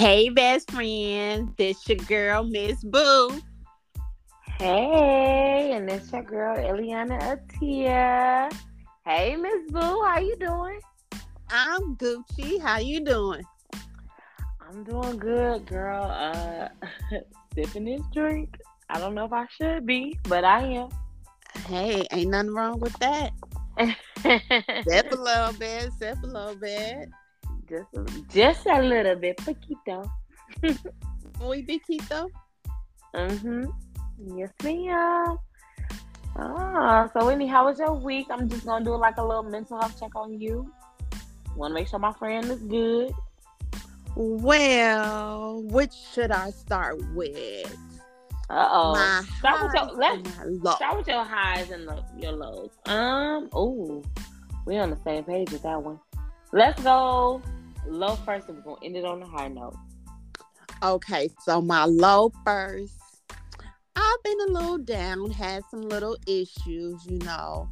Hey, best friend. This your girl, Miss Boo. Hey, and it's your girl, Eliana Atia. Hey, Miss Boo, how you doing? I'm Gucci. How you doing? I'm doing good, girl. Uh, sipping this drink. I don't know if I should be, but I am. Hey, ain't nothing wrong with that. Sip a little bit. Sip a little bit. Just, a, just a little bit, poquito. Muy biquito. Mm-hmm. Yes, ma'am. Ah, so any, how was your week? I'm just gonna do like a little mental health check on you. Want to make sure my friend is good. Well, which should I start with? Uh oh. Start with your highs let's and my lows. start with your highs and lo- your lows. Um. Oh, we're on the same page with that one. Let's go low first, and we're gonna end it on a high note. Okay, so my low first. I've been a little down, had some little issues, you know,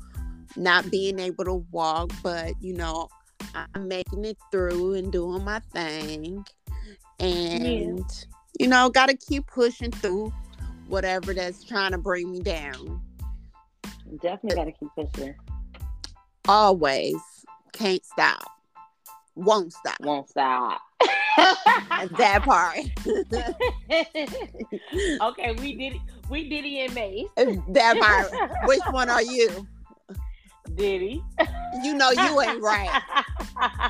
not being able to walk, but you know, I'm making it through and doing my thing. And you know, gotta keep pushing through whatever that's trying to bring me down. Definitely gotta keep pushing. Always can't stop. Won't stop. Won't stop. that part. okay, we did it. We Diddy and Mase. that part. Which one are you? Diddy. You know you ain't right.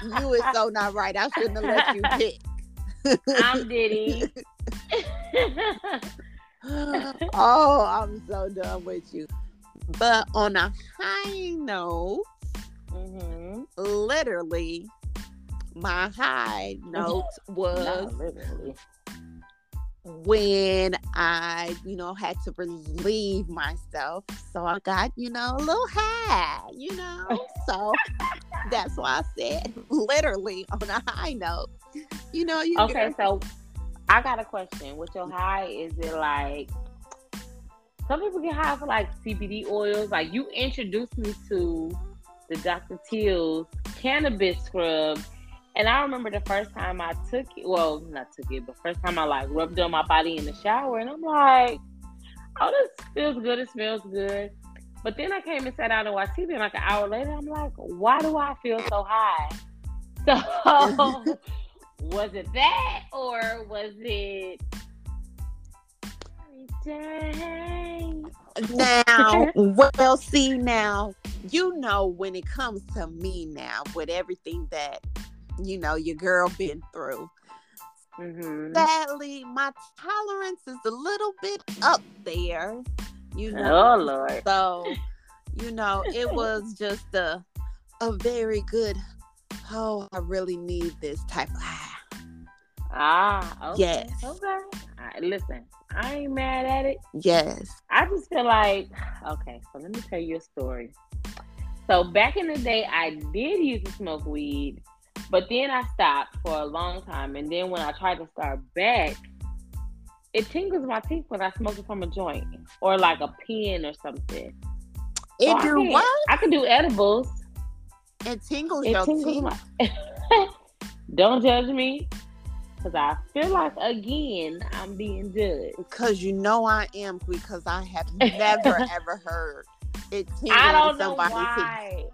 You is so not right. I shouldn't have let you pick. I'm Diddy. oh, I'm so done with you. But on a high note, hmm literally, my high note was when I, you know, had to relieve myself. So I got, you know, a little high, you know. So that's why I said literally on a high note. You know, you Okay, get- so I got a question. With your high, is it like some people get high for like CBD oils? Like you introduced me to the Dr. Teal's cannabis scrub. And I remember the first time I took it, well, not took it, but first time I like rubbed on my body in the shower, and I'm like, oh, this feels good, it smells good. But then I came and sat down and watched TV, and like an hour later, I'm like, why do I feel so high? So, was it that, or was it? Dang. now well see now you know when it comes to me now with everything that you know your girl been through Mm-hmm. sadly my tolerance is a little bit up there you know Oh Lord. so you know it was just a a very good oh i really need this type of Ah. Okay. Yes. Okay. Right, listen, I ain't mad at it. yes I just feel like, okay, so let me tell you a story. So back in the day, I did used to smoke weed, but then I stopped for a long time. And then when I tried to start back, it tingles my teeth when I smoke it from a joint or like a pen or something. it So I do can't- what I can do edibles. it tingles It your tingles teeth my. Don't judge me, because I feel like again I'm being judged. Because you know I am, because I have never ever heard it tingle I don't know somebody's teeth.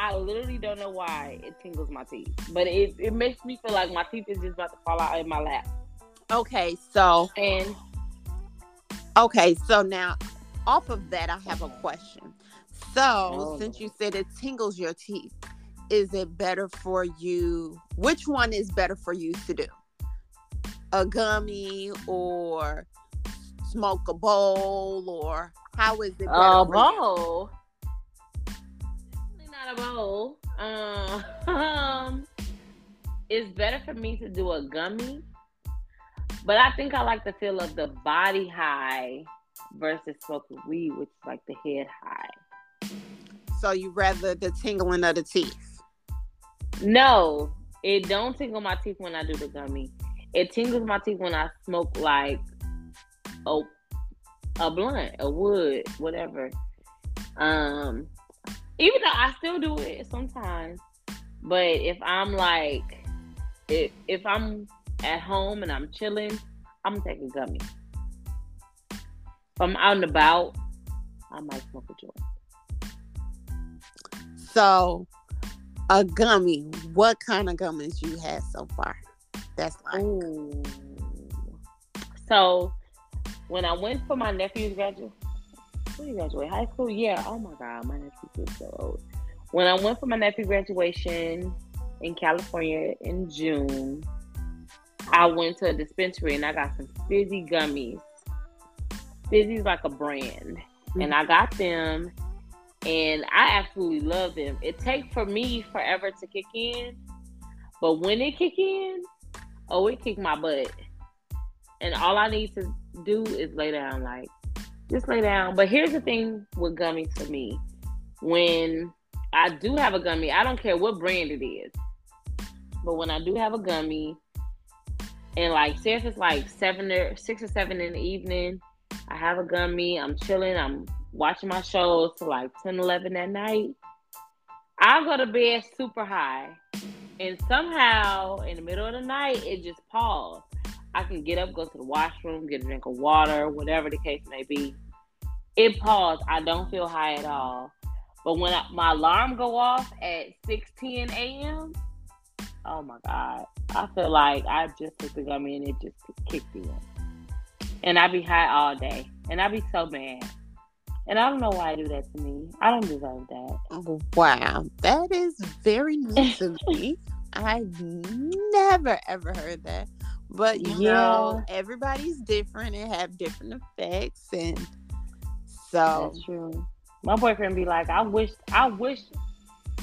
I literally don't know why it tingles my teeth, but it, it makes me feel like my teeth is just about to fall out in my lap. Okay, so And okay, so now off of that, I have a question. So Oh, since you said it tingles your teeth, is it better for you? Which one is better for you to do? A gummy or smoke a bowl or how is it better a bowl, Definitely not a bowl. Um, it's better for me to do a gummy, but I think I like the feel of the body high versus smoking weed, which is like the head high. So you rather the tingling of the teeth? No, it don't tingle my teeth when I do the gummy. It tingles my teeth when I smoke like a a blunt, a wood, whatever. Um, even though I still do it sometimes, but if I'm like, if if I'm at home and I'm chilling, I'm a gummy. If I'm out and about, I might smoke a joint. So, a gummy. What kind of gummies you had so far? That's like. Ooh. So, when I went for my nephew's graduation, when you graduate high school? Yeah. Oh my God, my nephew is so old. When I went for my nephew graduation in California in June, I went to a dispensary and I got some fizzy gummies. Fizzy's like a brand. Mm-hmm. And I got them and I absolutely love them. It takes for me forever to kick in, but when it kick in, oh, it kick my butt. And all I need to do is lay down, like just lay down. But here's the thing with gummies for me: when I do have a gummy, I don't care what brand it is, but when I do have a gummy, and like say if it's like seven or six or seven in the evening, I have a gummy, I'm chilling, I'm watching my shows till like 10, 11 at night. I'll go to bed super high. And somehow in the middle of the night, it just paused. I can get up, go to the washroom, get a drink of water, whatever the case may be. It paused. I don't feel high at all. But when I, my alarm go off at 6 10 a.m., oh my God, I feel like I just took the gummy and it just kicked in. And I be high all day. And I be so mad. And I don't know why I do that to me. I don't deserve that. Wow. That is very new to me. I've never ever heard that. But you yeah. know, everybody's different and have different effects and so That's true. My boyfriend be like, I wish I wish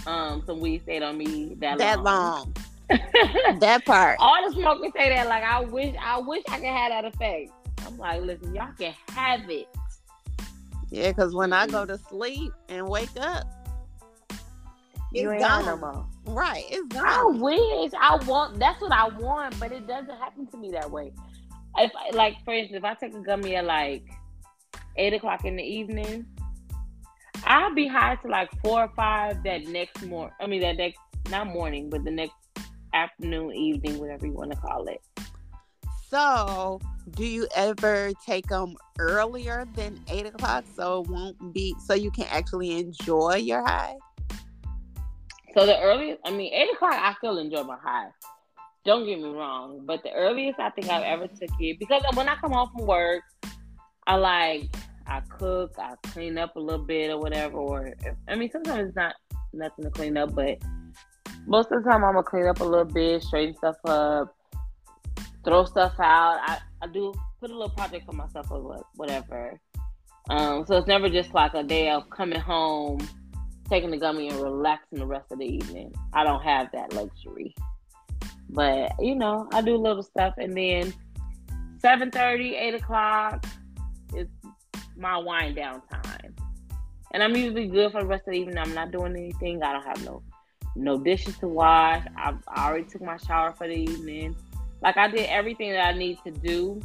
um some weed stayed on me that, that long. long. that part. All the smokers say that, like I wish I wish I could have that effect. I'm like, listen, y'all can have it. Yeah, because when I go to sleep and wake up, you ain't gone. no more. Right, it's gone. I wish I want. That's what I want, but it doesn't happen to me that way. If like, for instance, if I take a gummy at like eight o'clock in the evening, I'll be high to like four or five that next morning. I mean, that next not morning, but the next afternoon, evening, whatever you want to call it. So, do you ever take them earlier than eight o'clock so it won't be so you can actually enjoy your high? So the earliest, I mean, eight o'clock, I still enjoy my high. Don't get me wrong, but the earliest I think I've ever took it because when I come home from work, I like I cook, I clean up a little bit or whatever. Or I mean, sometimes it's not nothing to clean up, but most of the time I'm gonna clean up a little bit, straighten stuff up, throw stuff out. I, I do put a little project for myself or whatever. Um, so it's never just like a day of coming home, taking the gummy and relaxing the rest of the evening. I don't have that luxury. But you know, I do little stuff and then 7 30, 8 o'clock is my wind down time. And I'm usually good for the rest of the evening. I'm not doing anything. I don't have no no dishes to wash. I, I already took my shower for the evening. Like I did everything that I need to do,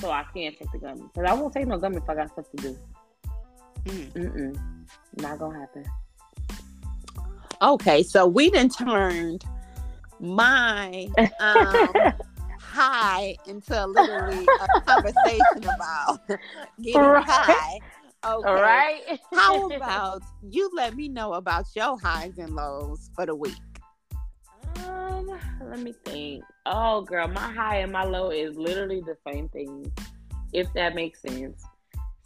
so I can't take the gummy. Cause I won't take no gummy if I got stuff to do. Mm. Mm-mm. Not gonna happen. Okay, so we then turned my um, high into literally a conversation about getting right. high. Okay. All right. How about you let me know about your highs and lows for the week? Um, let me think. Oh, girl, my high and my low is literally the same thing, if that makes sense.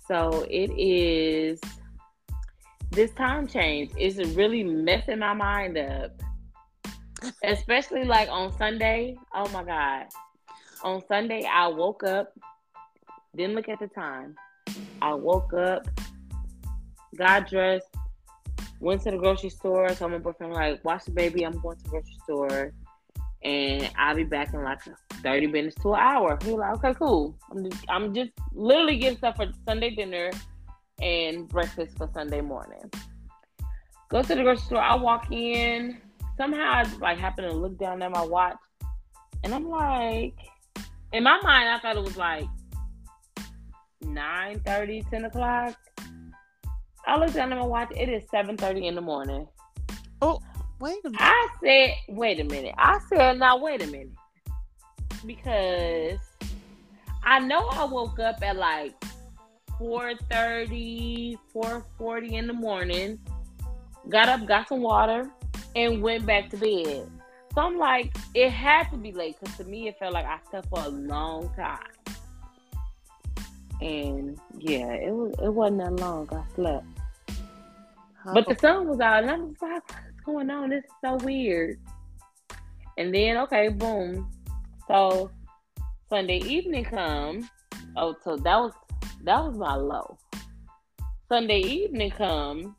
So it is this time change is really messing my mind up. Especially like on Sunday. Oh my God. On Sunday, I woke up, didn't look at the time. I woke up, got dressed, went to the grocery store. So my boyfriend like, watch the baby. I'm going to the grocery store, and I'll be back in like 30 minutes to an hour. He like, okay, cool. I'm just, I'm just literally getting stuff for Sunday dinner and breakfast for Sunday morning. Go to the grocery store. I walk in. Somehow I like happen to look down at my watch, and I'm like, in my mind, I thought it was like 9 30, 10 o'clock. I looked down at my watch. It is 7 30 in the morning. Oh, wait a minute. I said, wait a minute. I said, now wait a minute. because I know I woke up at like 4.30, 4.40 in the morning, got up, got some water, and went back to bed. So I'm like, it had to be late because to me it felt like I slept for a long time. And yeah, it was it wasn't that long. I slept. But the sun was out and I was like, what's going on? This is so weird. And then okay, boom. So Sunday evening come. Oh, so that was that was my low. Sunday evening come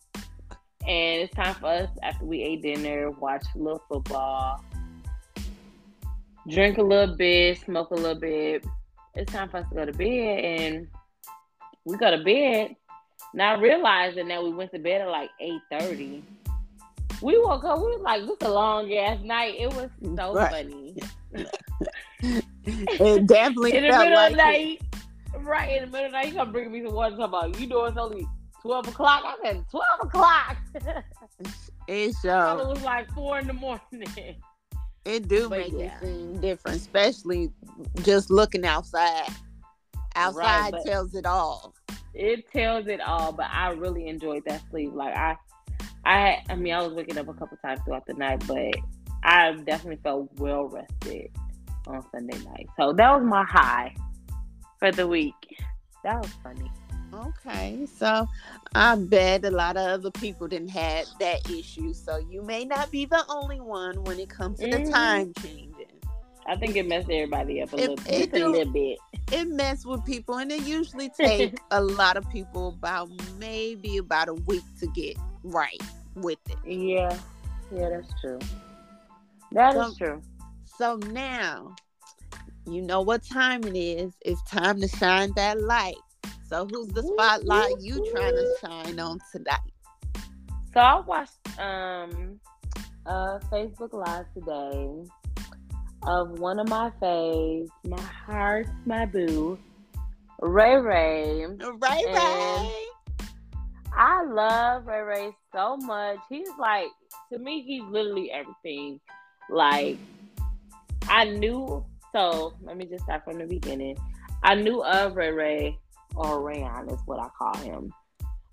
and it's time for us after we ate dinner, watch a little football, drink a little bit, smoke a little bit. It's time for us to go to bed, and we go to bed. Not realizing that we went to bed at like eight thirty. We woke up. We was like, "This is a long ass night." It was so right. funny. it definitely in the middle like of the night. Right in the middle of the night, you gonna bring me some water. Talking about you know it's only 12 o'clock. I said 12 o'clock. it show. It was like four in the morning. It do but make yeah. it seem different, especially just looking outside. Outside right, tells it all. It tells it all, but I really enjoyed that sleep. Like I I I mean I was waking up a couple times throughout the night, but I definitely felt well rested on Sunday night. So that was my high for the week. That was funny. Okay, so I bet a lot of other people didn't have that issue, so you may not be the only one when it comes to mm-hmm. the time changing. I think it messed everybody up a, it, little, it do, a little bit. It messed with people, and it usually takes a lot of people about maybe about a week to get right with it. Yeah, yeah, that's true. That so, is true. So now, you know what time it is. It's time to shine that light so who's the spotlight you trying to shine on tonight? So I watched um a Facebook Live today of one of my faves, my heart, my boo, Ray Ray. Ray Ray. I love Ray Ray so much. He's like to me, he's literally everything. Like I knew. So let me just start from the beginning. I knew of Ray Ray or Rayon is what I call him.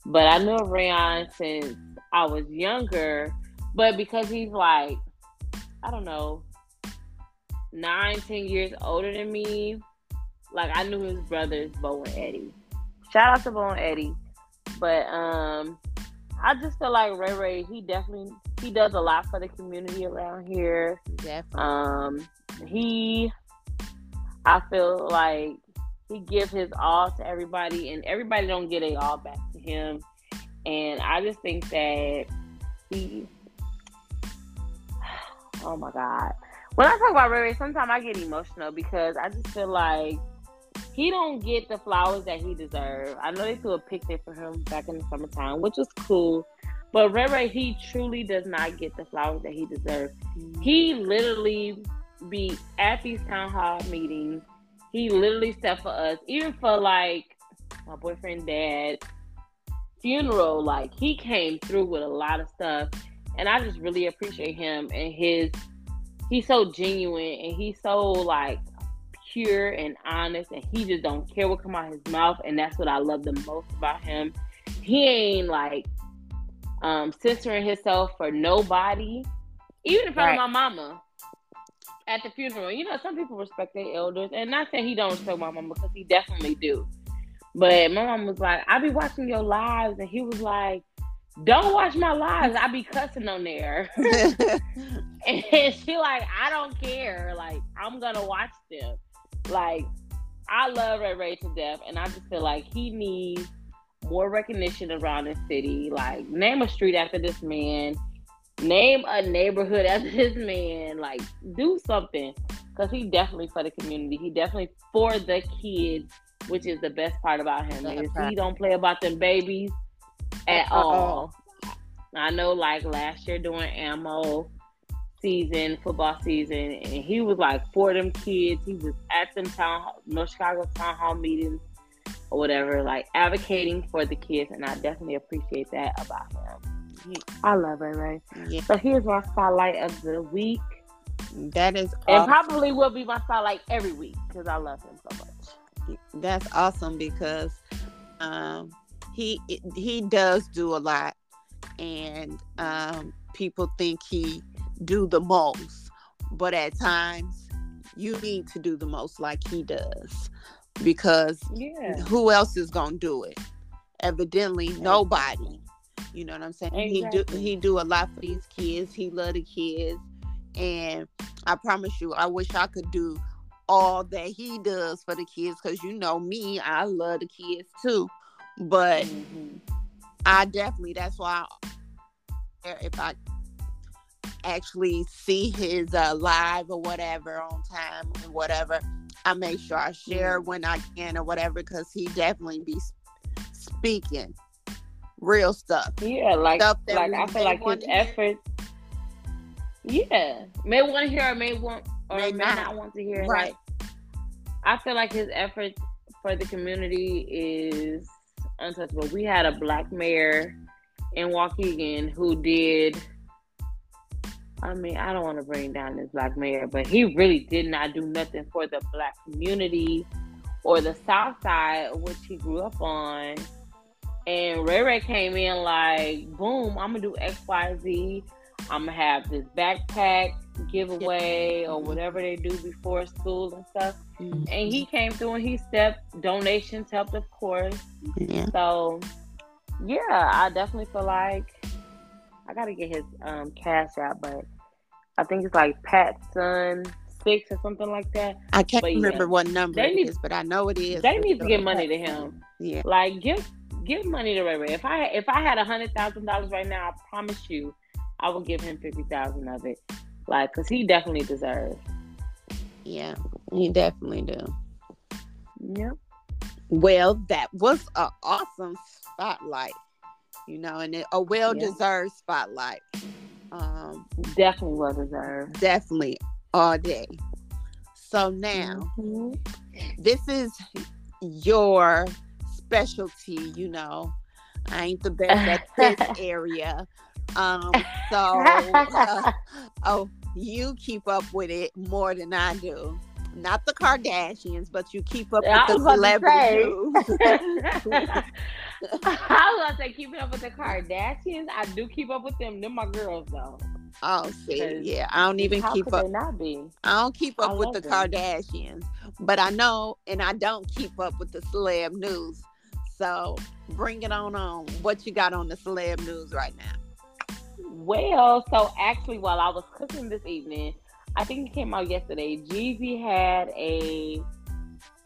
But I knew of Rayon since I was younger. But because he's like, I don't know, nine, ten years older than me, like I knew his brothers, Bo and Eddie. Shout out to Bo and Eddie. But um I just feel like Ray Ray, he definitely he does a lot for the community around here. Definitely. Um he I feel like he gives his all to everybody and everybody don't get it all back to him. And i just think that he oh my god. When i talk about ray ray sometimes i get emotional because i just feel like he don't get the flowers that he deserves i know they threw a picnic for him back in the summertime which was cool. But ray ray he truly does not get the flowers that he deserves he literally be at these town hall meetings he literally stepped for us, even for like my boyfriend dad funeral. Like he came through with a lot of stuff, and I just really appreciate him and his. He's so genuine and he's so like pure and honest, and he just don't care what come out of his mouth, and that's what I love the most about him. He ain't like um censoring himself for nobody, even in front right. of my mama at the funeral. You know, some people respect their elders, and not saying he don't respect my mom because he definitely do. But my mom was like, "I be watching your lives," and he was like, "Don't watch my lives. I be cussing on there." and she like, "I don't care. Like, I'm gonna watch them." Like, I love Ray Ray to death, and I just feel like he needs more recognition around the city. Like, name a street after this man name a neighborhood after this man. Like, do something because he definitely for the community. He definitely for the kids, which is the best part about him. Is he don't play about them babies at all. I know, like last year during ammo season, football season, and he was like for them kids. He was at them town, North Chicago town hall meetings or whatever, like advocating for the kids, and I definitely appreciate that about him. I love Ray Ray. Yeah. So here's my spotlight of the week. That is and probably will be my spotlight every week because I love him so much. That's awesome because um, he he does do a lot, and um, people think he do the most, but at times you need to do the most like he does because yeah. who else is gonna do it? Evidently, nobody. You know what I'm saying? Exactly. He do he do a lot for these kids. He love the kids, and I promise you, I wish I could do all that he does for the kids because you know me, I love the kids too. But mm-hmm. I definitely that's why I, if I actually see his uh, live or whatever on time and whatever, I make sure I share when I can or whatever because he definitely be speaking real stuff. Yeah, like stuff like I feel like his effort. Yeah, may want to hear or may want or may, may not. not. want to hear. Right. Like, I feel like his effort for the community is untouchable. We had a black mayor in Waukegan who did I mean, I don't want to bring down this black mayor, but he really did not do nothing for the black community or the South Side, which he grew up on. And Ray Ray came in like, boom, I'm gonna do X, Y, Z. I'm gonna have this backpack giveaway or whatever they do before school and stuff. Mm-hmm. And he came through and he stepped. Donations helped, of course. Yeah. So, yeah, I definitely feel like I gotta get his um, cash out, but I think it's like Pat Son six or something like that. I can't but remember yeah, what number it need, is, but I know it is. They need to give money to him. Yeah, like give give money to Ray Ray. If I if I had a hundred thousand dollars right now, I promise you, I would give him fifty thousand of it. Like, cause he definitely deserves. Yeah, he definitely do. Yep. Well, that was an awesome spotlight you know, and it, a well deserved yeah. spotlight. Um, definitely well deserved. Definitely all day. So now, mm-hmm. this is your specialty. You know, I ain't the best at this area. Um, so, uh, oh, you keep up with it more than I do not the Kardashians, but you keep up with the celebrity news. I was gonna say keeping up with the Kardashians. I do keep up with them. They're my girls though. Oh, see, yeah, I don't even keep up. not be? I don't keep up with the them. Kardashians, but I know, and I don't keep up with the celeb news. So bring it on on. What you got on the celeb news right now? Well, so actually, while I was cooking this evening, I think it came out yesterday. Jeezy had a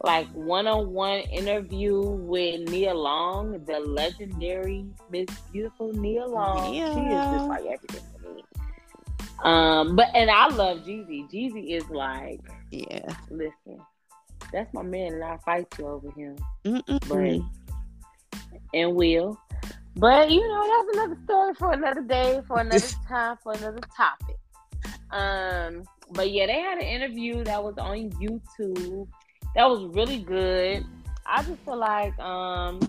like one-on-one interview with Nia Long, the legendary Miss Beautiful Nia Long. Yeah. She is just like everything to me. Um, but and I love Jeezy. Jeezy is like, yeah. Listen, that's my man, and I fight you over him. Mm-mm-mm. But and will. But you know, that's another story for another day, for another time, for another topic. Um, but yeah, they had an interview that was on YouTube that was really good. I just feel like um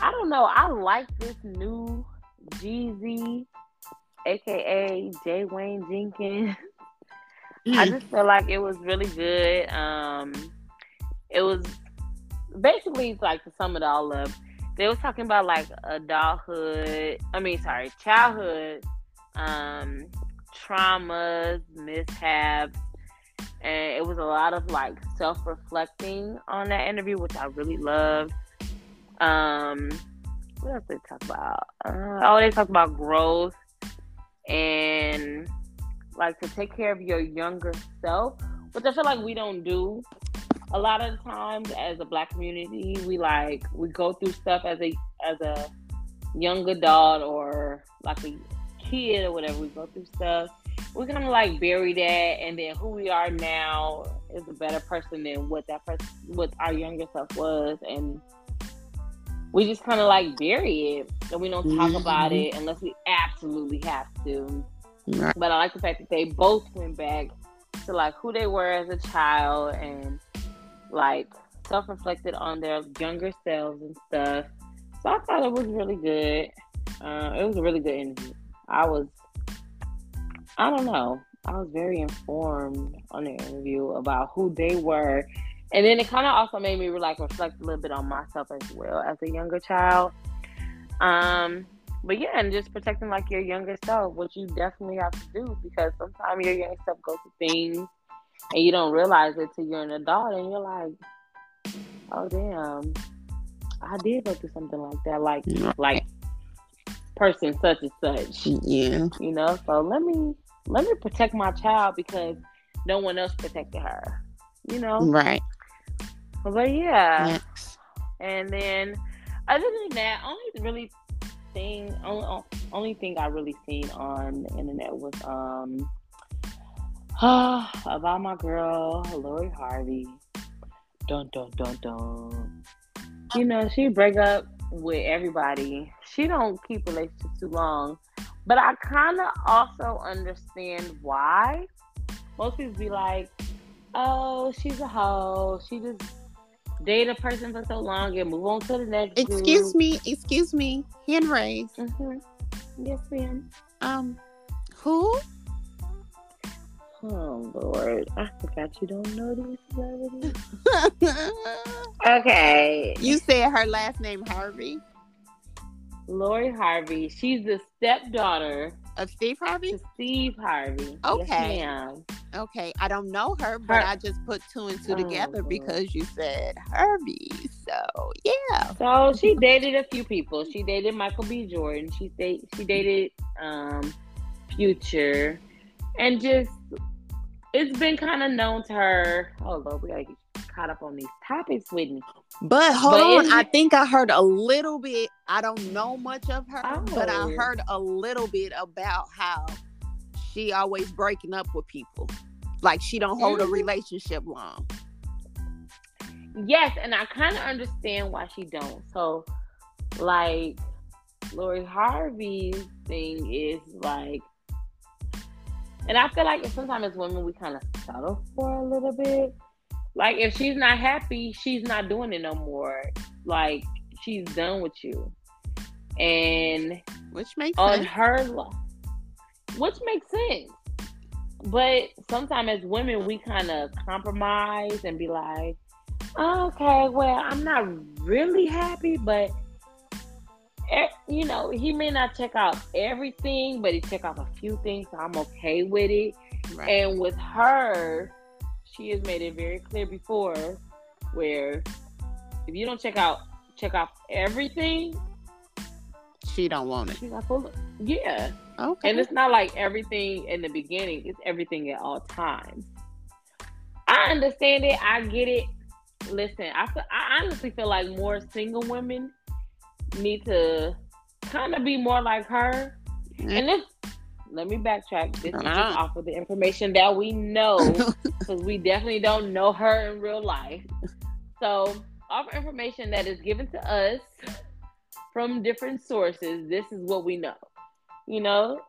I don't know. I like this new Jeezy, aka Jay Wayne Jenkins. Mm. I just feel like it was really good. Um it was basically it's like to sum it all up. They was talking about like adulthood. I mean, sorry, childhood, um, traumas, mishaps, and it was a lot of like self-reflecting on that interview which i really loved um what else they talk about uh, oh they talked about growth and like to take care of your younger self which i feel like we don't do a lot of times as a black community we like we go through stuff as a as a young adult or like a kid or whatever we go through stuff we kind of like bury that, and then who we are now is a better person than what that person, what our younger self was, and we just kind of like bury it, and we don't talk mm-hmm. about it unless we absolutely have to. Right. But I like the fact that they both went back to like who they were as a child and like self reflected on their younger selves and stuff. So I thought it was really good. Uh, it was a really good interview. I was I don't know. I was very informed on the interview about who they were. And then it kind of also made me like reflect a little bit on myself as well as a younger child. Um, but yeah, and just protecting like your younger self, which you definitely have to do because sometimes your younger self goes to things and you don't realize it till you're an adult and you're like, oh damn, I did go through something like that, like like person such and such. Yeah, you know. So let me let me protect my child because no one else protected her. You know, right? But yeah, yes. and then other than that, only really thing, only only thing I really seen on the internet was um about my girl Lori Harvey. Dun dun dun dun. You know, she break up with everybody. She don't keep relationships too long. But I kind of also understand why. Most people be like, "Oh, she's a hoe. She just date a person for so long and move on to the next." Excuse group. me, excuse me, hand raised. Mm-hmm. Yes, ma'am. Um, who? Oh Lord, I forgot you don't know these celebrities. okay. You said her last name Harvey. Lori Harvey. She's the stepdaughter of Steve Harvey. To Steve Harvey. Okay. Yes, okay. I don't know her, but her. I just put two and two oh, together Lord. because you said Harvey. So yeah. So she dated a few people. She dated Michael B. Jordan. She date she dated um Future, and just it's been kind of known to her. Oh Lord, we gotta get caught up on these topics with me. But hold but on, I think I heard a little bit. I don't know much of her, oh. but I oh. heard a little bit about how she always breaking up with people. Like she don't hold mm-hmm. a relationship long. Yes, and I kind of understand why she don't. So, like, Lori Harvey's thing is like, and I feel like sometimes as women we kind of settle for a little bit. Like if she's not happy, she's not doing it no more. Like she's done with you. And which makes on sense. her which makes sense. But sometimes as women we kind of compromise and be like, okay, well, I'm not really happy, but Eh, you know, he may not check out everything, but he check out a few things, so I'm okay with it. Right. And with her, she has made it very clear before where if you don't check out check out everything she don't want it. she's yeah. Okay. And it's not like everything in the beginning it's everything at all times. I understand it i get it. Listen i, feel, I honestly feel like more single women need to kind of be more like her mm-hmm. and this let me backtrack. This is just uh-huh. off of the information that we know because we definitely don't know her in real life. So, off information that is given to us from different sources, this is what we know. You know,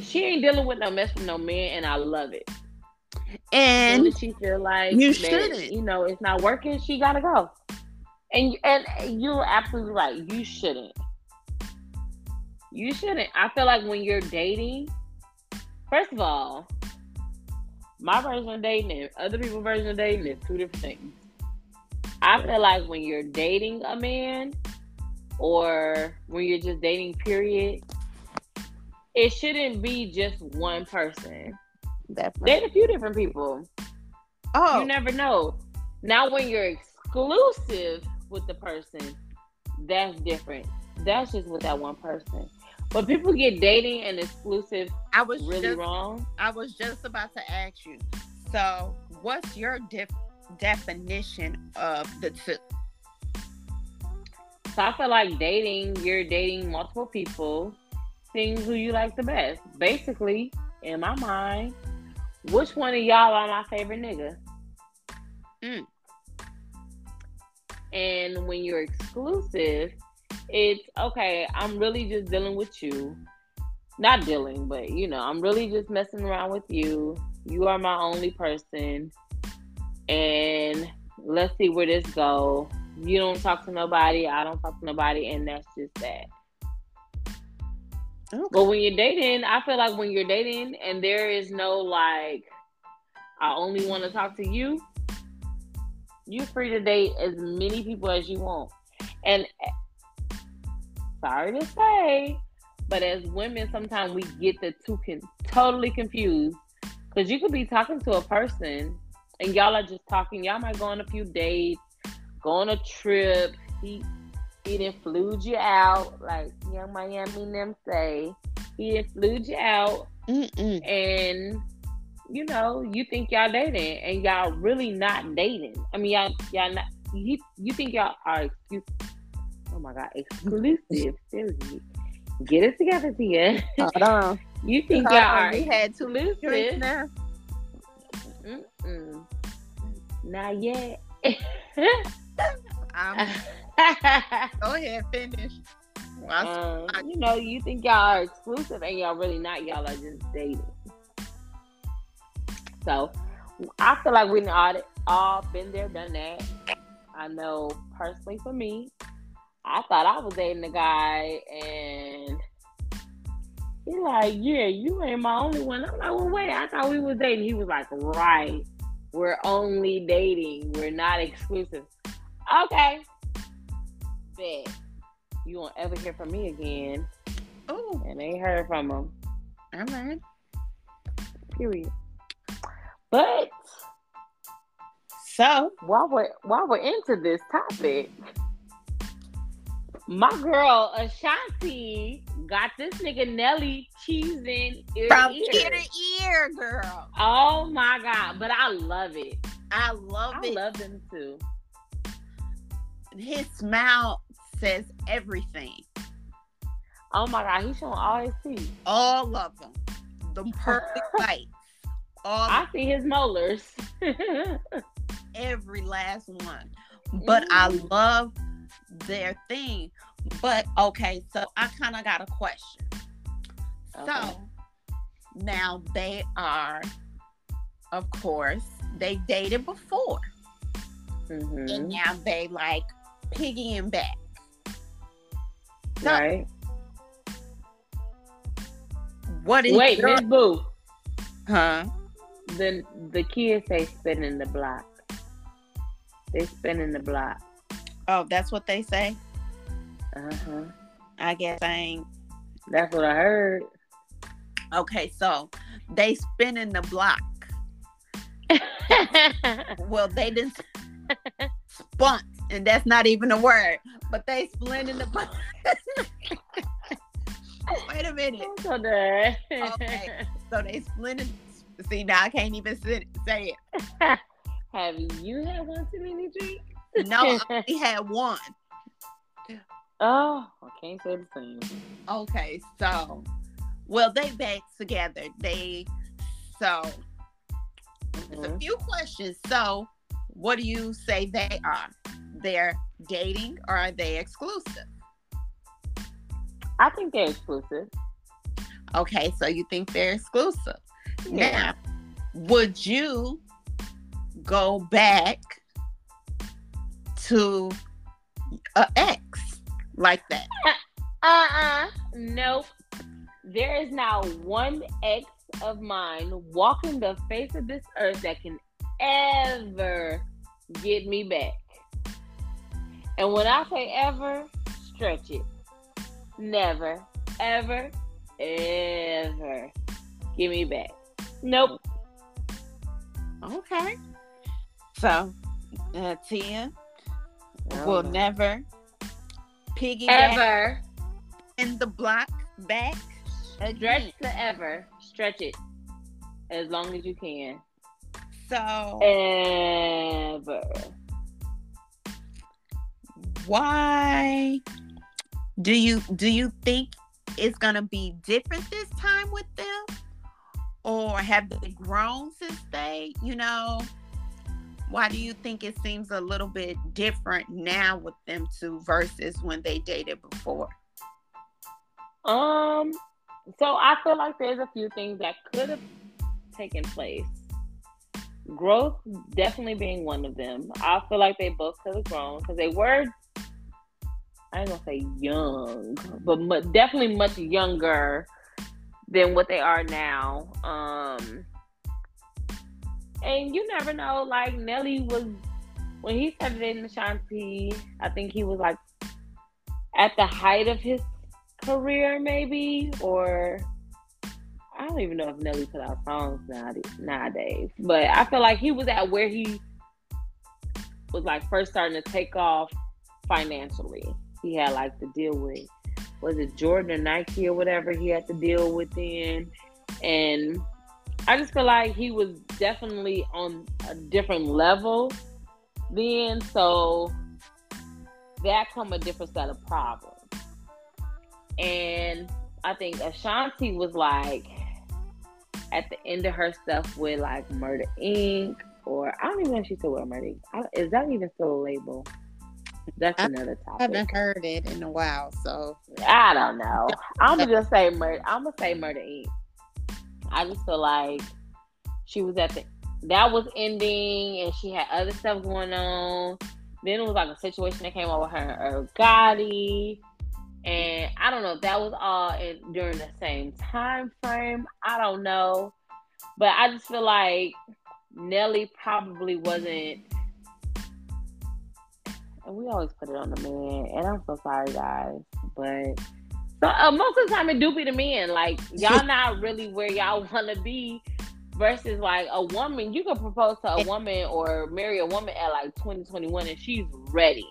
she ain't dealing with no mess with no man, and I love it. And she feel like you that, shouldn't. You know, it's not working. She gotta go. And and you're absolutely right. You shouldn't. You shouldn't. I feel like when you're dating, first of all, my version of dating and other people's version of dating is two different things. I feel like when you're dating a man or when you're just dating, period, it shouldn't be just one person. Definitely. Date a few different people. Oh. You never know. Now, when you're exclusive with the person, that's different. That's just with that one person. But people get dating and exclusive. I was really just, wrong. I was just about to ask you. So, what's your def- definition of the two? So I feel like dating, you're dating multiple people, seeing who you like the best. Basically, in my mind, which one of y'all are my favorite nigga? Mm. And when you're exclusive, it's okay, I'm really just dealing with you. Not dealing, but you know, I'm really just messing around with you. You are my only person. And let's see where this go. You don't talk to nobody, I don't talk to nobody, and that's just that. Okay. But when you're dating, I feel like when you're dating and there is no like, I only want to talk to you, you're free to date as many people as you want. And sorry to say, but as women, sometimes we get the two can totally confused because you could be talking to a person and y'all are just talking. Y'all might go on a few dates, go on a trip. He he didn't flew you out, like Yung Miami them say. He didn't flew you out, Mm-mm. and you know you think y'all dating, and y'all really not dating. I mean, y'all y'all not. You, you think y'all are excuse oh my god, exclusive. Get it together, Tia. Hold on. You think y'all are we had two exclusive? Now. Mm-mm. Not yet. um, go ahead, finish. Well, um, you know, you think y'all are exclusive and y'all really not. Y'all are just dating. So I feel like we've all, all been there, done that. I know personally for me, I thought I was dating a guy and he like, yeah, you ain't my only one. I'm like, well, wait, I thought we was dating. He was like, right, we're only dating. We're not exclusive. Okay, bet you won't ever hear from me again. Oh, and they heard from him. All right. Period. But so while we're while we're into this topic my girl Ashanti got this nigga Nelly cheesing ear from ear. ear to ear, girl. Oh my god! But I love it. I love I it. I love them too. His smile says everything. Oh my god, he's showing all his teeth. All of them. The perfect bites. All I see his molars. every last one. But mm. I love their thing. But okay, so I kind of got a question. Okay. So now they are, of course, they dated before. Mm-hmm. And now they like piggying back. So, right. What is Wait, your... Miss Boo. Huh? The the kids say spinning the block. They spinning the block. Oh, that's what they say. Uh huh. I guess I ain't. That's what I heard. Okay, so they spinning the block. well, they didn't spunt, and that's not even a word. But they splinting the block. Wait a minute. okay, so they splinted. See, now I can't even say it. Have you had one too many drinks? No, we had one. Oh, I can't say the same. Okay, so well they back together. They so mm-hmm. a few questions. So what do you say they are? They're dating or are they exclusive? I think they're exclusive. Okay, so you think they're exclusive. Yeah. Now, would you go back to a ex like that. Uh, uh-uh. Nope. There is now one ex of mine walking the face of this earth that can ever get me back. And when I say ever, stretch it. Never, ever, ever give me back. Nope. Okay. So, uh, Tia, will never piggyback ever in the block back. Stretch to ever. Stretch it as long as you can. So ever. Why do you do you think it's gonna be different this time with them? Or have they grown since they, you know, why do you think it seems a little bit different now with them two versus when they dated before? Um, so I feel like there's a few things that could have taken place. Growth definitely being one of them. I feel like they both could have grown because they were. I ain't gonna say young, but mu- definitely much younger than what they are now. Um, and you never know. Like Nelly was when he started dating Ashanti. I think he was like at the height of his career, maybe, or I don't even know if Nelly put out songs nowadays. But I feel like he was at where he was like first starting to take off financially he had like to deal with was it Jordan or Nike or whatever he had to deal with then. And I just feel like he was definitely on a different level then. So that come a different set of problems. And I think Ashanti was like at the end of her stuff with like Murder Inc. or I don't even know if she's still with Murder Inc. Is that even still a label? That's I another topic. I haven't heard it in a while, so I don't know. I'm gonna just say murder. I'm gonna say Murder Inc. I just feel like she was at the that was ending, and she had other stuff going on. Then it was like a situation that came up with her and Gotti, and I don't know if that was all in, during the same time frame. I don't know, but I just feel like Nelly probably wasn't and we always put it on the man. And I'm so sorry, guys, but so uh, most of the time it do be the men. Like y'all not really where y'all want to be. Versus like a woman, you can propose to a woman or marry a woman at like 2021 and she's ready.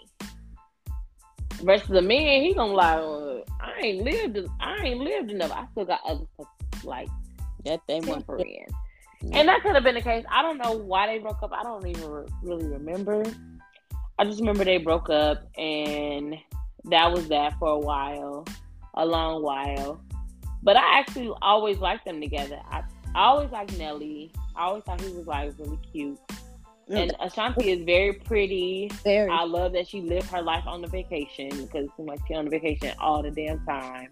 Versus a man, he gonna like, uh, I ain't lived, I ain't lived enough. I still got other stuff like that they want for in. And that could have been the case. I don't know why they broke up. I don't even re- really remember. I just remember they broke up, and that was that for a while, a long while. But I actually always liked them together. I, I always liked Nelly. I always thought he was like really cute. And Ashanti is very pretty. Very. I love that she lived her life on the vacation because it seems like she's on the vacation all the damn time.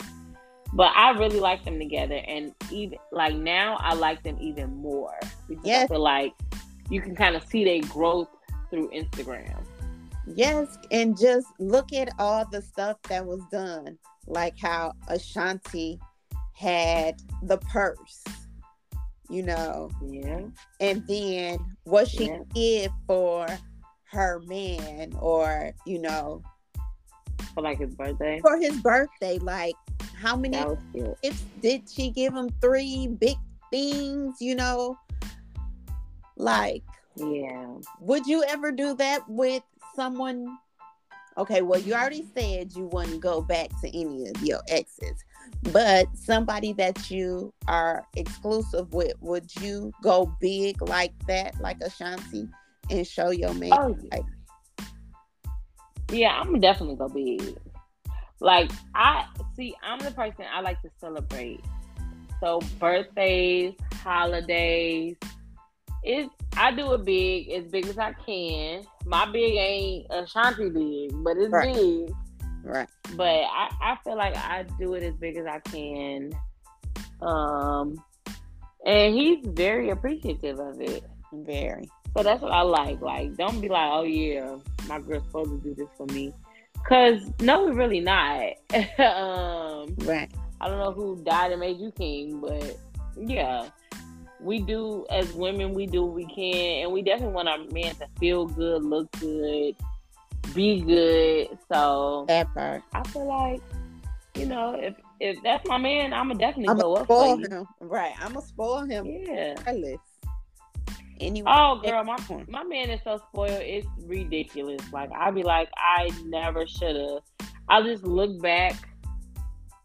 But I really like them together, and even like now, I like them even more because yes. I feel like you can kind of see their growth through Instagram. Yes, and just look at all the stuff that was done, like how Ashanti had the purse, you know. Yeah. And then what she yeah. did for her man, or you know, for like his birthday. For his birthday, like how many? If did she give him three big things? You know, like. Yeah. Would you ever do that with someone okay well you already said you wouldn't go back to any of your exes but somebody that you are exclusive with would you go big like that like ashanti and show your man oh, yeah. Like, yeah i'm definitely go big like i see i'm the person i like to celebrate so birthdays holidays it's I do it big, as big as I can. My big ain't a Ashanti big, but it's right. big. Right. But I, I feel like I do it as big as I can. Um and he's very appreciative of it. Very. So that's what I like. Like, don't be like, oh yeah, my girl's supposed to do this for me. Cause no, we're really not. um Right. I don't know who died and made you king, but yeah we do as women, we do what we can, and we definitely want our men to feel good, look good, be good. So that part, I feel like you know, if if that's my man, I'ma definitely I'm go up for you. Him. Right, I'ma spoil him. Yeah. Anyway, oh girl, my point. my man is so spoiled. It's ridiculous. Like I'd be like, I never should have. I'll just look back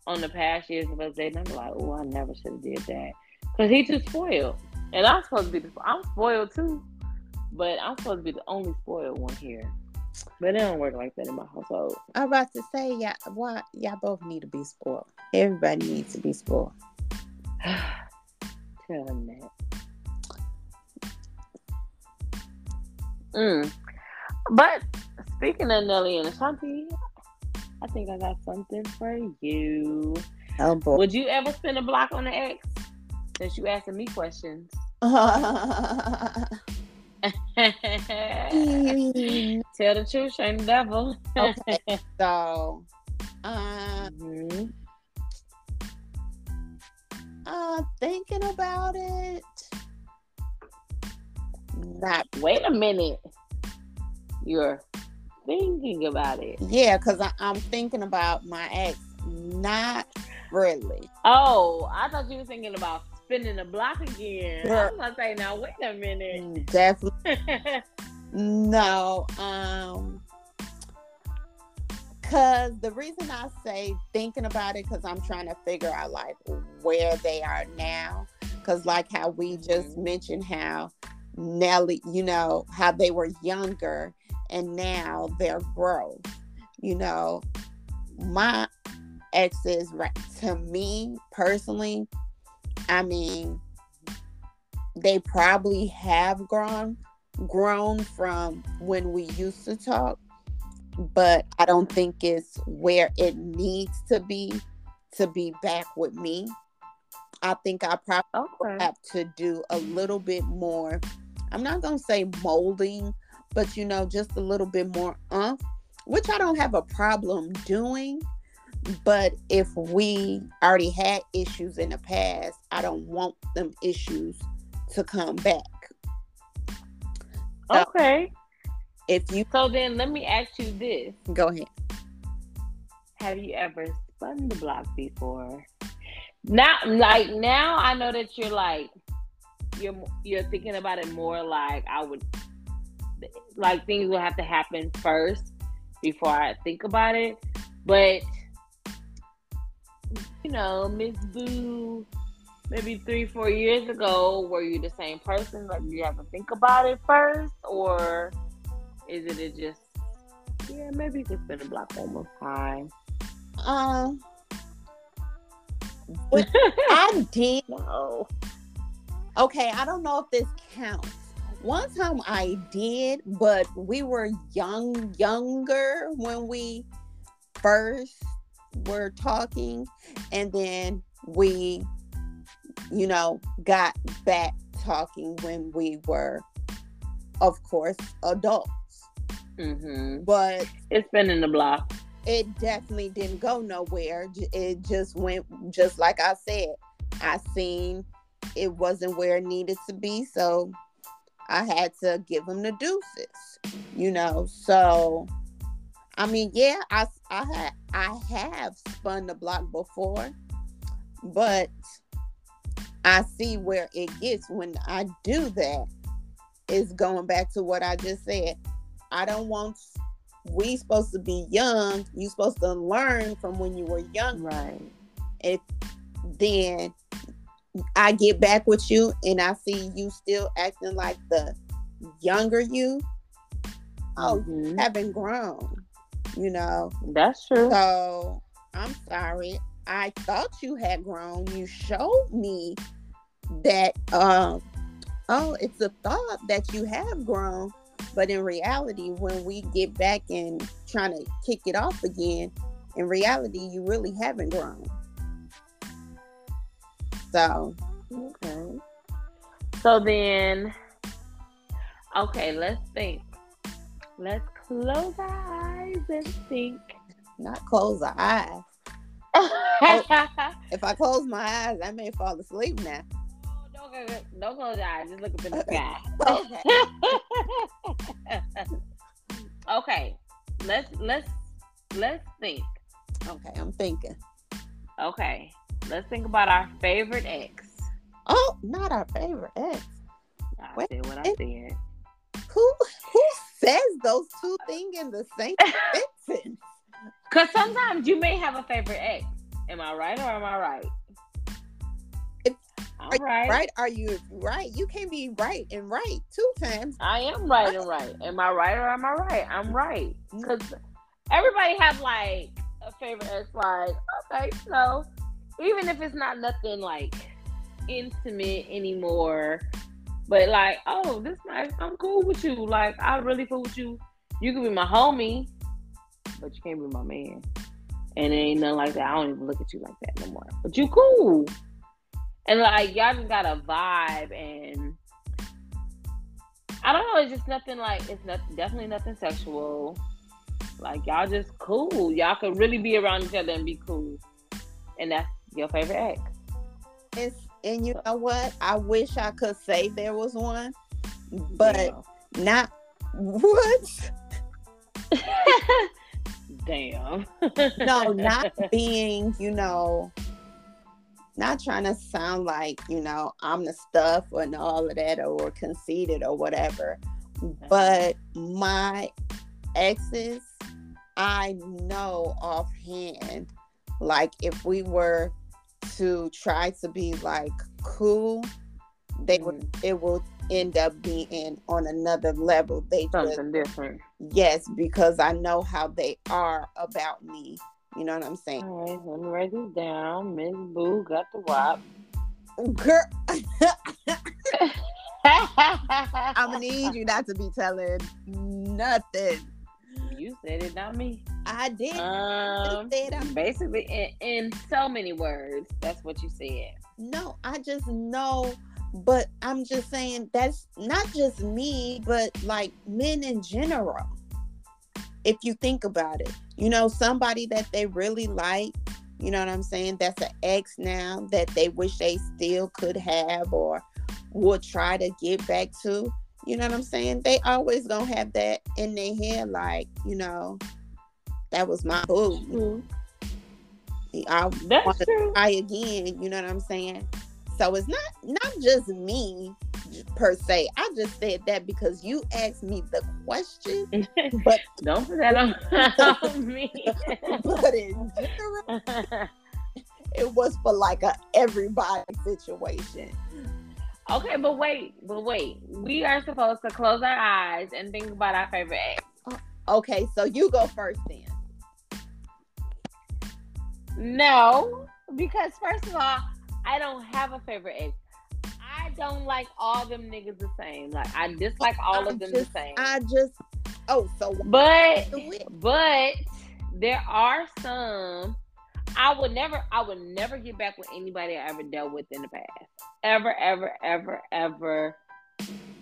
on the past years of us dating. I'm like, oh, I never should have did that. Cause he's too spoiled, and I'm supposed to be. The, I'm spoiled too, but I'm supposed to be the only spoiled one here. But it don't work like that in my household. I'm about to say, y'all, why y'all both need to be spoiled. Everybody needs to be spoiled. Tell him that. Mm. But speaking of Nelly and Ashanti, I think I got something for you. Oh boy. Would you ever spend a block on the ex? Since you asking me questions. Tell the truth, shame the devil. okay, so Uh, Mhm. uh, thinking about it. Not Wait a minute. You're thinking about it. yeah, because I'm thinking about my ex. Not really. Oh, I thought you were thinking about spinning the block again. I was gonna say, now wait a minute. Mm, Definitely no. Um, cause the reason I say thinking about it, cause I'm trying to figure out like where they are now. Cause like how we just Mhm. mentioned how Nelly, you know, how they were younger and now they're grown. You know, my exes, right to me personally, I mean, they probably have grown grown from when we used to talk, but I don't think it's where it needs to be to be back with me. I think I probably okay. have to do a little bit more. I'm not gonna say molding, but you know, just a little bit more umph, which I don't have a problem doing. But if we already had issues in the past, I don't want them issues to come back. So- Okay. If you So then let me ask you this. go ahead. Have you ever spun the block before? Now like now I know that you're like you're you're thinking about it more like I would like things will have to happen first before I think about it. But you know, Miss Boo maybe three, four years ago, were you the same person? Like you have to think about it first or is it a just yeah, maybe you could spin a block one more time. Um, But- I did. no. Okay, I don't know if this counts. One time I did, but we were young, younger when we first were talking, and then we, you know, got back talking when we were, of course, adults. Mm-hmm. But It's been in the block. it definitely didn't go nowhere. It just went just like I said. I seen it wasn't where it needed to be, so I had to give him the deuces. You know, so I mean, yeah, I I had I have spun the block before, but I see where it gets when I do that. Is going back to what I just said. I don't want we supposed to be young. You supposed to learn from when you were young. Right. If then I get back with you and I see you still acting like the younger you. Oh, you Mhm. haven't grown. You know. That's true. So I'm sorry. I thought you had grown. You showed me that um oh, it's a thought that you have grown. But in reality, when we get back and trying to kick it off again, in reality, you really haven't grown. So Okay. So then, okay, let's think. Let's close our eyes and think. not close the eyes. Oh, if I close my eyes, I may fall asleep now. don't, close your eyes. Just look up in the sky. Okay. okay. Let's let's let's think. Okay, I'm thinking. Okay. Let's think about our favorite ex. Oh, not our favorite ex. I Wait, said what I said. Who who says those two things in the same sentence? Cause sometimes you may have a favorite ex. Am I right or am I right? If- I'm Are right. right? Are you right? You can't be right and right two times. I am right and right. Am I right or am I right? I'm right. Mm-hmm. Cause everybody have like a favorite ex. Like okay, so even if it's not nothing like intimate anymore, but like oh this nice, I'm cool with you. Like I really cool with you. You can be my homie, but you can't be my man. And it ain't nothing like that. I don't even look at you like that no more. But you cool. And like y'all just got a vibe and I don't know, it's just nothing like it's not definitely nothing sexual. Like y'all just cool. Y'all could really be around each other and be cool. And that's your favorite ex. It's, and you know what? I wish I could say there was one, but Damn. not what? Damn. No, not being, you know, not trying to sound like, you know, I'm the stuff and all of that or conceited or whatever. But my exes, I know offhand, like if we were to try to be like cool, they would mm-hmm. it will end up being on another level. They just something different. yes, because I know how they are about me. You know what I'm saying? All right, let me write this down. Miss Boo got the wop. Girl, I'm gonna need you not to be telling nothing. You said it, not me. I did. Um, said I'm- basically, in, in so many words, that's what you said. No, I just know, but I'm just saying that's not just me, but like men in general. If you think about it, you know, somebody that they really like, you know what I'm saying? That's an ex now that they wish they still could have or would try to get back to. You know what I'm saying? They always gonna have that in their head, like, you know, that was my boo. I mm-hmm. That's wanna true. try again. You know what I'm saying? So it's not not just me per se. I just said that because you asked me the question, but Don't put that on, on me. but in general, it was for like a everybody situation. Okay, but wait, but wait. We are supposed to close our eyes and think about our favorite ex. Okay, so you go first then. No, because first of all, I don't have a favorite ex. I don't like all them niggas the same. Like I dislike all I of them just, the same. I just oh so but but there are some I would never I would never get back with anybody I ever dealt with in the past. Ever, ever, ever, ever,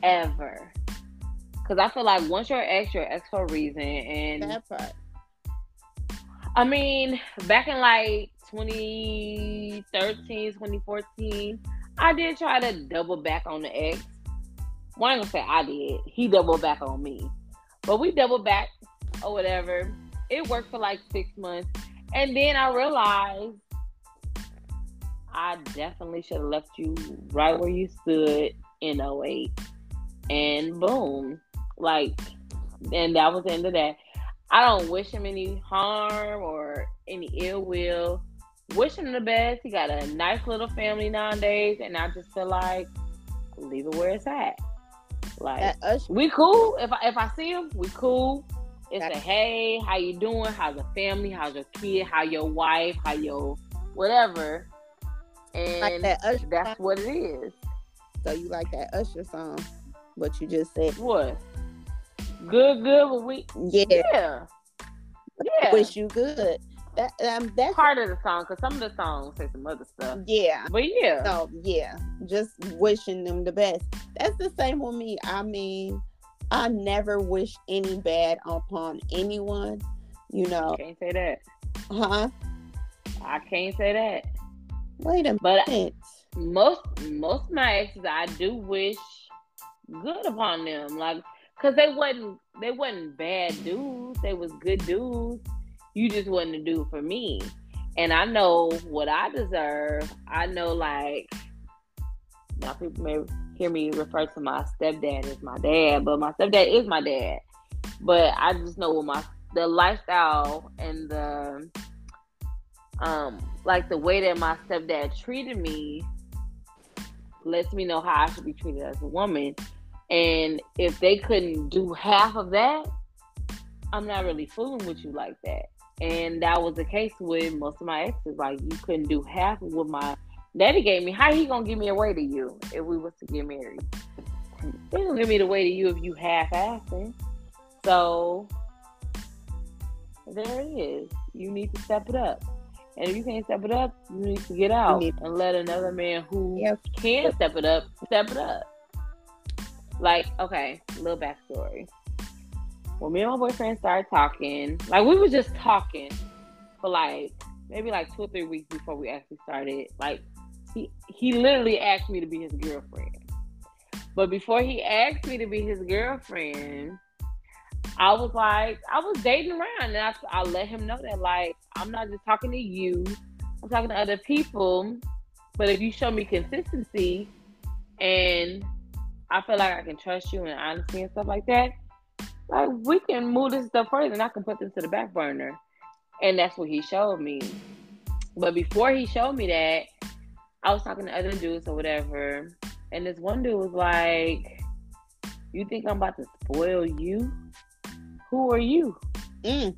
ever. Cause I feel like once you're an ex, you're ex for a reason. And that part. I mean, back in like 2013, 2014, I did try to double back on the ex. Well, I ain't gonna say I did. He doubled back on me. But we doubled back or whatever. It worked for like six months. And then I realized I definitely should have left you right where you stood in 08. And boom. Like, and that was the end of that. I don't wish him any harm or any ill will. Wish him the best. He got a nice little family nowadays, and I just feel like leave it where it's at. Like we cool. If I if I see him, we cool. It's a hey, how you doing? How's the family? How's your kid? How your wife? How your whatever? And like that Usher. that's song. what it is. So you like that Usher song? What you just said? What? Good, good. But we Yeah. yeah, yeah. Wish you good. That um that's part of the song because some of the songs say some other stuff. yeah. But yeah, So yeah, just wishing them the best. That's the same with me. I mean, I never wish any bad upon anyone. You know, can't say that. huh? I can't say that. Wait a minute, But minute. most most of my exes, I do wish good upon them, like because they wasn't they wasn't bad dudes. They was good dudes. You just wasn't a dude for me, and I know what I deserve. I know like now people may hear me refer to my stepdad as my dad, but my stepdad is my dad. But I just know what my the lifestyle and the um like the way that my stepdad treated me lets me know how I should be treated as a woman. And if they couldn't do half of that, I'm not really fooling with you like that. And that was the case with most of my exes. Like you couldn't do half of what my daddy gave me. How he gonna give me away to you if we was to get married? He gonna give me the way to you if you half assing. So there it is. You need to step it up. And if you can't step it up, you need to get out need- and let another man who Yes. can step it up, step it up. Like, okay, little backstory. when me and my boyfriend started talking, like we were just talking for like maybe like two or three weeks before we actually started. Like he he literally asked me to be his girlfriend. But before he asked me to be his girlfriend, I was like, I was dating around, and I, I let him know that like I'm not just talking to you, I'm talking to other people. But if you show me consistency, and I feel like I can trust you and honesty and stuff like that, like we can move this stuff further, and I can put this to the back burner. And that's what he showed me. But before he showed me that, I was talking to other dudes or whatever, and this one dude was like, "You think I'm about to spoil you? Who are you?" Mm.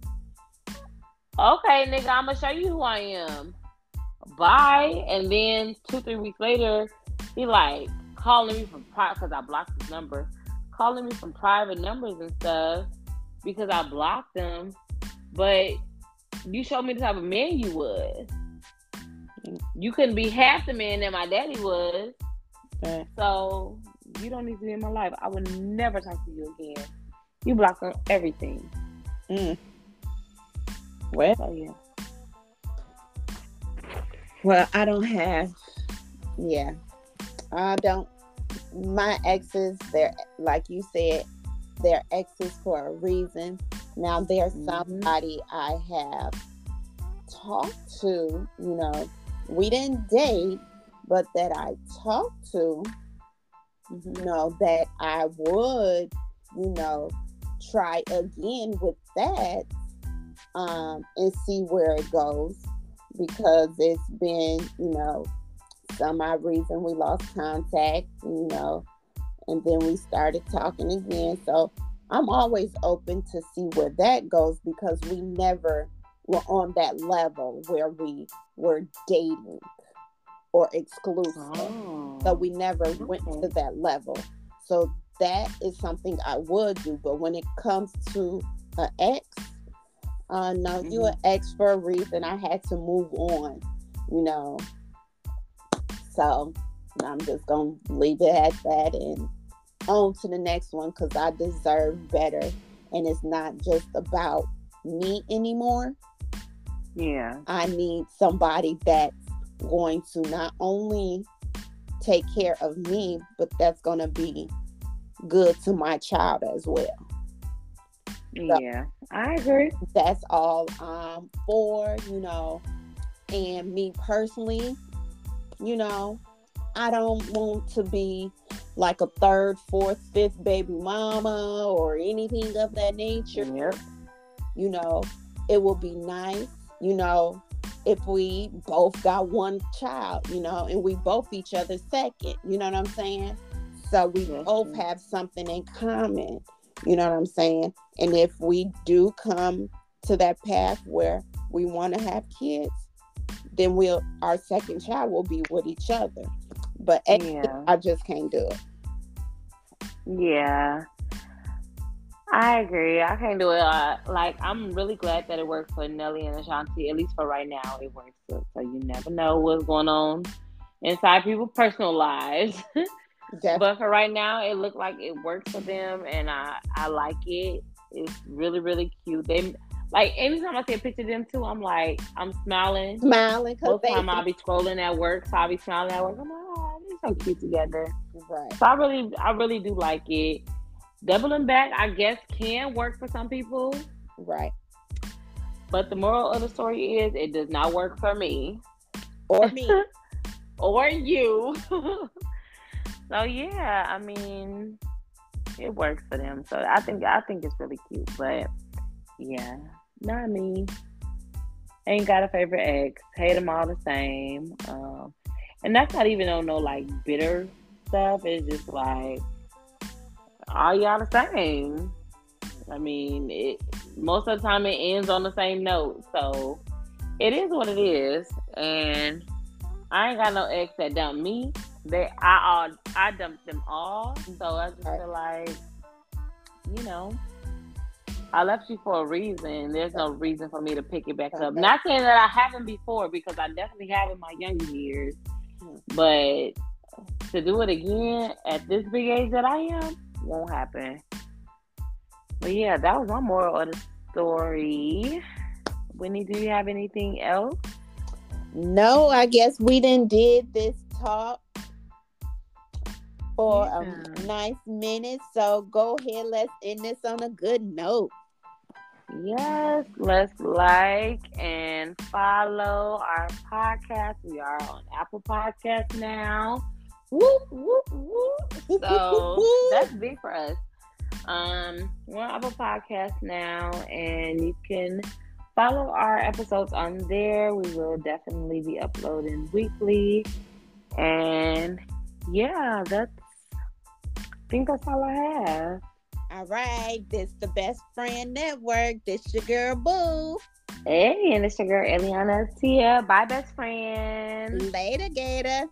Okay, nigga, I'm gonna show you who I am. Bye. And then two, three weeks later, he like calling me from private because I blocked his number, calling me from private numbers and stuff because I blocked them. But you showed me the type of man you was. You couldn't be half the man that my daddy was. So you don't need to be in my life. I would never talk to you again. You block on everything. Mm. Well, so, yeah. Well, I don't have. Yeah, I don't. My exes, they're like you said, they're exes for a reason. Now there's mm-hmm. somebody I have talked to, you know, we didn't date, but that I talked to, you know, that I would, you know, try again with that um, and see where it goes because it's been, you know, some odd reason we lost contact, you know, and then we started talking again. So I'm always open to see where that goes because we never were on that level where we were dating or exclusive. Oh, so we never okay. went to that level. So that is something I would do. But when it comes to an ex, uh, no, mm-hmm. you're an ex for a reason. I had to move on, you know. So I'm just gonna leave it at that and on to the next one because I deserve better. And it's not just about me anymore. Yeah. I need somebody that's going to not only take care of me, but that's going to be good to my child as well. So yeah, I agree. That's all um for, you know, and me personally, you know, I don't want to be like a third, fourth, fifth baby mama or anything of that nature. Yep. You know, it will be nice, you know, if we both got one child, you know, and we both each other second, you know what I'm saying? So we yes, both have something in common, you know what I'm saying? And if we do come to that path where we want to have kids, then we'll our second child will be with each other. But yeah. I just can't do it. Yeah. I agree. I can't do it. Uh, like, I'm really glad that it works for Nelly and Ashanti. At least for right now, it works. So, so you never know what's going on inside people's personal lives. but for right now, it looked like it worked for them, and I I like it. It's really really cute. They like anytime I see a picture of them too, I'm like I'm smiling, smiling. Most time I'll be scrolling at work, so I'll be smiling at work. I'm like, oh, they're so cute together. Right. So I really I really do like it. Doubling back, I guess, can work for some people. Right. But the moral of the story is, it does not work for me or me or you. so yeah, I mean, it works for them. So I think I think it's really cute. But yeah, not me. Ain't got a favorite ex. Hate them all the same. Um, and that's not even on no like bitter stuff. It's just like all y'all the same. I mean, it most of the time it ends on the same note. So it is what it is. And I ain't got no ex that dumped me. They I all I dumped them all. So I just feel like, you know, I left you for a reason. There's no reason for me to pick it back up. Not saying that I haven't before because I definitely have in my younger years. Hmm. But to do it again at this big age that I am won't happen. But yeah, that was my moral of the story. Winnie, do you have anything else? No, I guess we didn't did this talk for Yeah. a nice minute. So go ahead, let's end this on a good note. Yes, let's like and follow our podcast. We are on Apple Podcast now. Whoop, whoop, whoop. So that's big for us. Um, we're on Apple Podcasts now, and you can follow our episodes on there. We will definitely be uploading weekly. And yeah, that's I think that's all I have. All right, this the best friend network. This your girl Boo. Hey, and it's your girl Eliana Tia. Bye, best friend. Later, Gator.